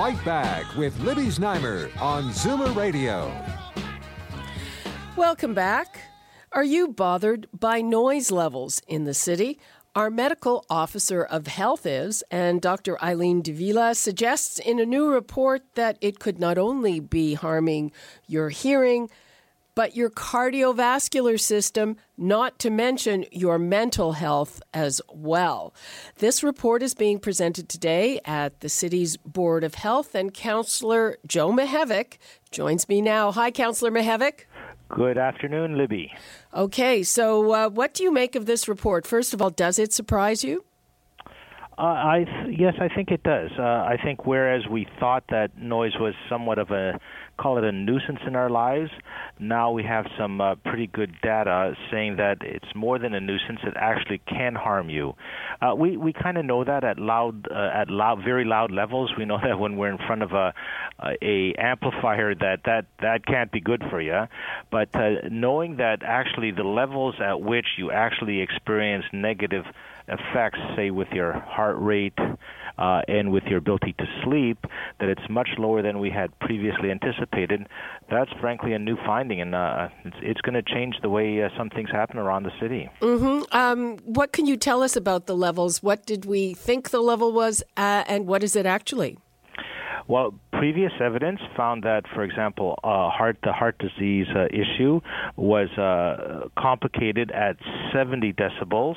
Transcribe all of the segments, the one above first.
Fight Back with Libby Znaimer on Zoomer Radio. Welcome back. Are you bothered by noise levels in the city? Our medical officer of health is, and Dr. Eileen de Villa suggests in a new report that it could not only be harming your hearing, but your cardiovascular system, not to mention your mental health as well. This report is being presented today at the city's Board of Health, and Councillor Joe Mihevc joins me now. Hi, Councillor Mihevc. Good afternoon, Libby. Okay, so uh, what do you make of this report? First of all, does it surprise you? Yes, I think it does. Uh, I think whereas we thought that noise was somewhat of a call it a nuisance in our lives, now we have some uh, pretty good data saying that it's more than a nuisance. It actually can harm you. Uh, we we kind of know that at loud uh, at loud very loud levels. We know that when we're in front of a a amplifier that that that can't be good for you. But uh, knowing that actually the levels at which you actually experience negative effects, say with your heart rate uh, and with your ability to sleep, that it's much lower than we had previously anticipated. That's frankly a new finding, and uh, it's, it's going to change the way uh, some things happen around the city. Mm-hmm. Um, what can you tell us about the levels? What did we think the level was, uh, and what is it actually? Well, previous evidence found that, for example, uh, heart the heart disease uh, issue was uh, complicated at 70 decibels,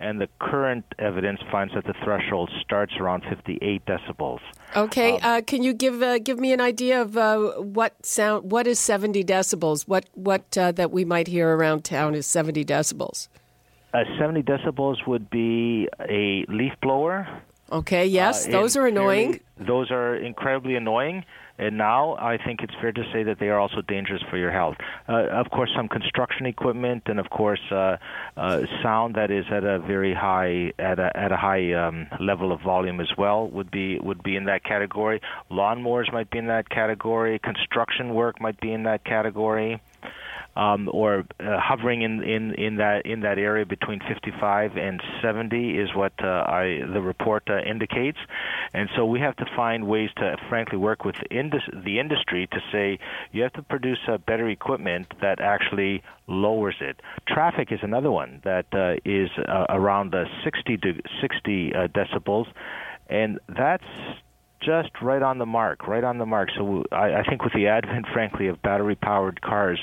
and the current evidence finds that the threshold starts around 58 decibels. Okay, um, uh, can you give uh, give me an idea of uh, what sound? What is 70 decibels? What what that we might hear around town is 70 decibels? 70 decibels would be a leaf blower. Okay, yes, uh, those are annoying. those are incredibly annoying. And now I think it's fair to say that they are also dangerous for your health. Uh, of course, some construction equipment, and of course, uh, uh, sound that is at a very high at a at a high um, level of volume as well would be would be in that category. Lawnmowers might be in that category. Construction work might be in that category um, or uh, hovering in, in, in that in that area between 55 and 70 is what uh, I, the report uh, indicates, and so we have to find ways to frankly work with indus- the industry to say you have to produce uh, better equipment that actually lowers it. Traffic is another one that uh, is uh, around the 60 to 60 decibels, and that's just right on the mark, right on the mark. So I, I think with the advent, frankly, of battery-powered cars,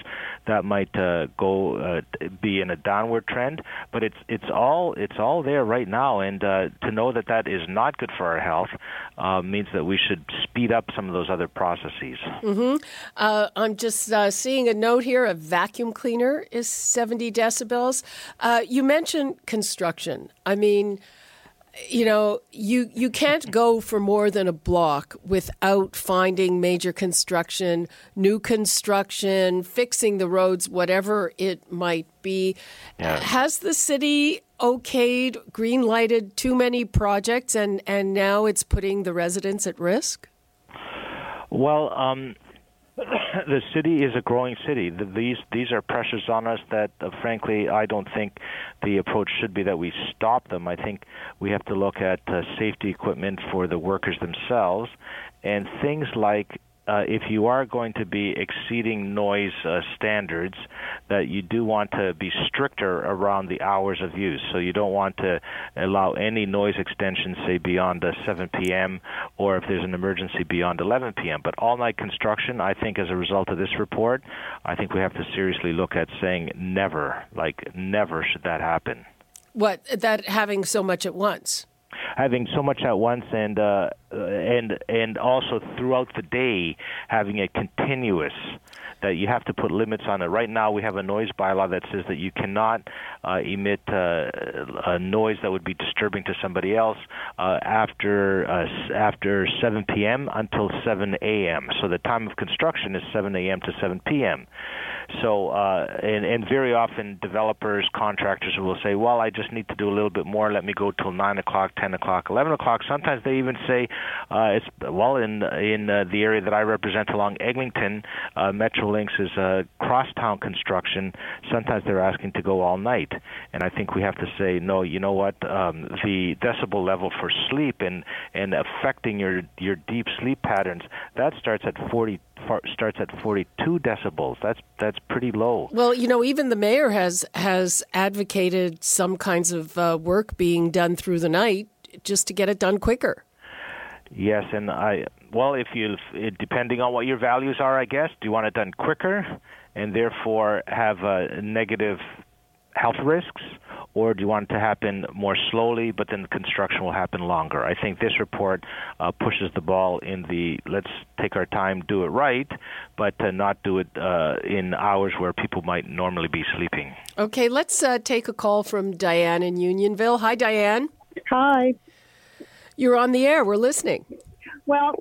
that might uh, go uh, be in a downward trend. But it's it's all it's all there right now, and uh, to know that that is not good for our health uh, means that we should speed up some of those other processes. Mm-hmm. Uh, I'm just uh, seeing a note here: a vacuum cleaner is 70 decibels. Uh, you mentioned construction. I mean you know, you you can't go for more than a block without finding major construction, new construction, fixing the roads, whatever it might be. Yeah. Has the city okayed, green lighted too many projects, and and now it's putting the residents at risk? Well, um, the city is a growing city. These these are pressures on us that, uh, frankly, I don't think the approach should be that we stop them. I think we have to look at uh, safety equipment for the workers themselves, and things like uh, if you are going to be exceeding noise uh, standards, that you do want to be stricter around the hours of use. So you don't want to allow any noise extension, say beyond uh, 7 p.m. or if there's an emergency beyond 11 p.m. But all-night construction, I think, as a result of this report, I think we have to seriously look at saying never, like never should that happen. What that having so much at once? having so much at once and uh, and and also throughout the day having a continuous that you have to put limits on it. Right now, we have a noise bylaw that says that you cannot uh, emit uh, a noise that would be disturbing to somebody else uh, after uh, after 7 p.m. until 7 a.m. So the time of construction is 7 a.m. to 7 p.m. So, uh, and, and very often developers, contractors will say, well, I just need to do a little bit more. Let me go till 9 o'clock, 10 o'clock, 11 o'clock. Sometimes they even say, uh, it's well, in in uh, the area that I represent along Eglinton, uh, Metrolinx is uh, crosstown construction. Sometimes they're asking to go all night. And I think we have to say, no, you know what? Um, the decibel level for sleep and, and affecting your, your deep sleep patterns, that starts at 40 starts at 42 decibels. That's that's pretty low. Well, you know, even the mayor has has advocated some kinds of uh, work being done through the night just to get it done quicker. Yes, and I well, if you it, depending on what your values are, I guess, do you want it done quicker and therefore have uh, negative health risks, or do you want it to happen more slowly, but then the construction will happen longer? I think this report uh, pushes the ball in the let's take our time, do it right, but uh, not do it uh, in hours where people might normally be sleeping. Okay, let's uh, take a call from Diane in Unionville. Hi, Diane. Hi. You're on the air. We're listening. Well,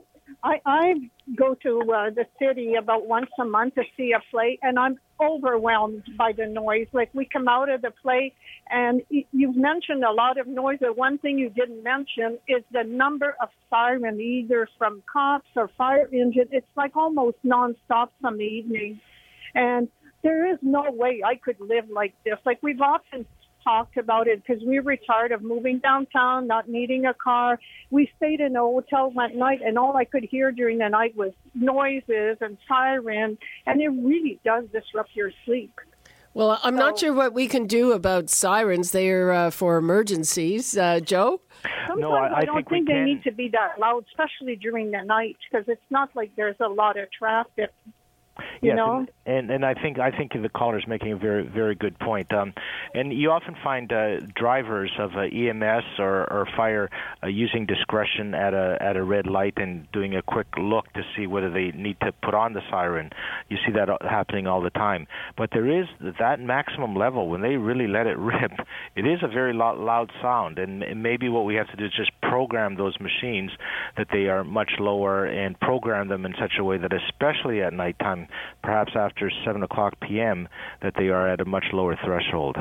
I, I go to uh, the city about once a month to see a play, and I'm overwhelmed by the noise. Like we come out of the play, and you've mentioned a lot of noise. But one thing you didn't mention is the number of sirens, either from cops or fire engine. It's like almost nonstop some evenings, and there is no way I could live like this. Like we've often talked about it because we were tired of moving downtown, not needing a car. We stayed in a hotel that night, and all I could hear during the night was noises and sirens, and it really does disrupt your sleep. Well, I'm so, not sure what we can do about sirens. They're uh, for emergencies. Uh, Joe? Sometimes no, I, I, I don't think, think they need to be that loud, especially during the night, because it's not like there's a lot of traffic you yes, know? And, and, and I think I think the caller is making a very very good point. Um, and you often find uh, drivers of uh, EMS or, or fire uh, using discretion at a at a red light and doing a quick look to see whether they need to put on the siren. You see that happening all the time. But there is that maximum level when they really let it rip. It is a very loud, loud sound, and maybe what we have to do is just program those machines that they are much lower and program them in such a way that, especially at nighttime, perhaps after 7 o'clock p.m., that they are at a much lower threshold.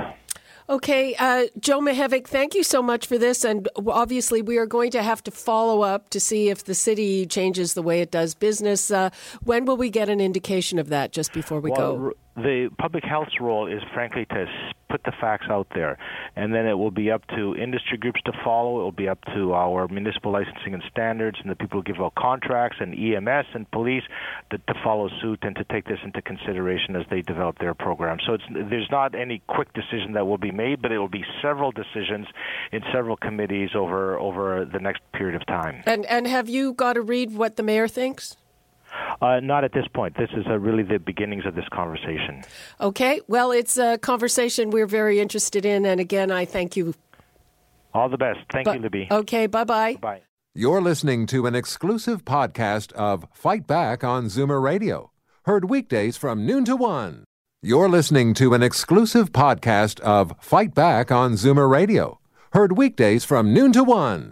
Okay, uh, Joe Mihevc, thank you so much for this. And obviously, we are going to have to follow up to see if the city changes the way it does business. Uh, when will we get an indication of that just before we well, go? The public health's role is frankly to put the facts out there, and then it will be up to industry groups to follow. It will be up to our municipal licensing and standards and the people who give out contracts and EMS and police to, to follow suit and to take this into consideration as they develop their program. So there's not any quick decision that will be made, but it will be several decisions in several committees over over the next period of time. And and have you got to read what the mayor thinks? Uh, not at this point. This is uh, really the beginnings of this conversation. Okay. Well, it's a conversation we're very interested in. And again, I thank you. All the best. Thank you, Libby. Okay. Bye bye. Bye. You're listening to an exclusive podcast of Fight Back on Zoomer Radio, heard weekdays from noon to one. You're listening to an exclusive podcast of Fight Back on Zoomer Radio, heard weekdays from noon to one.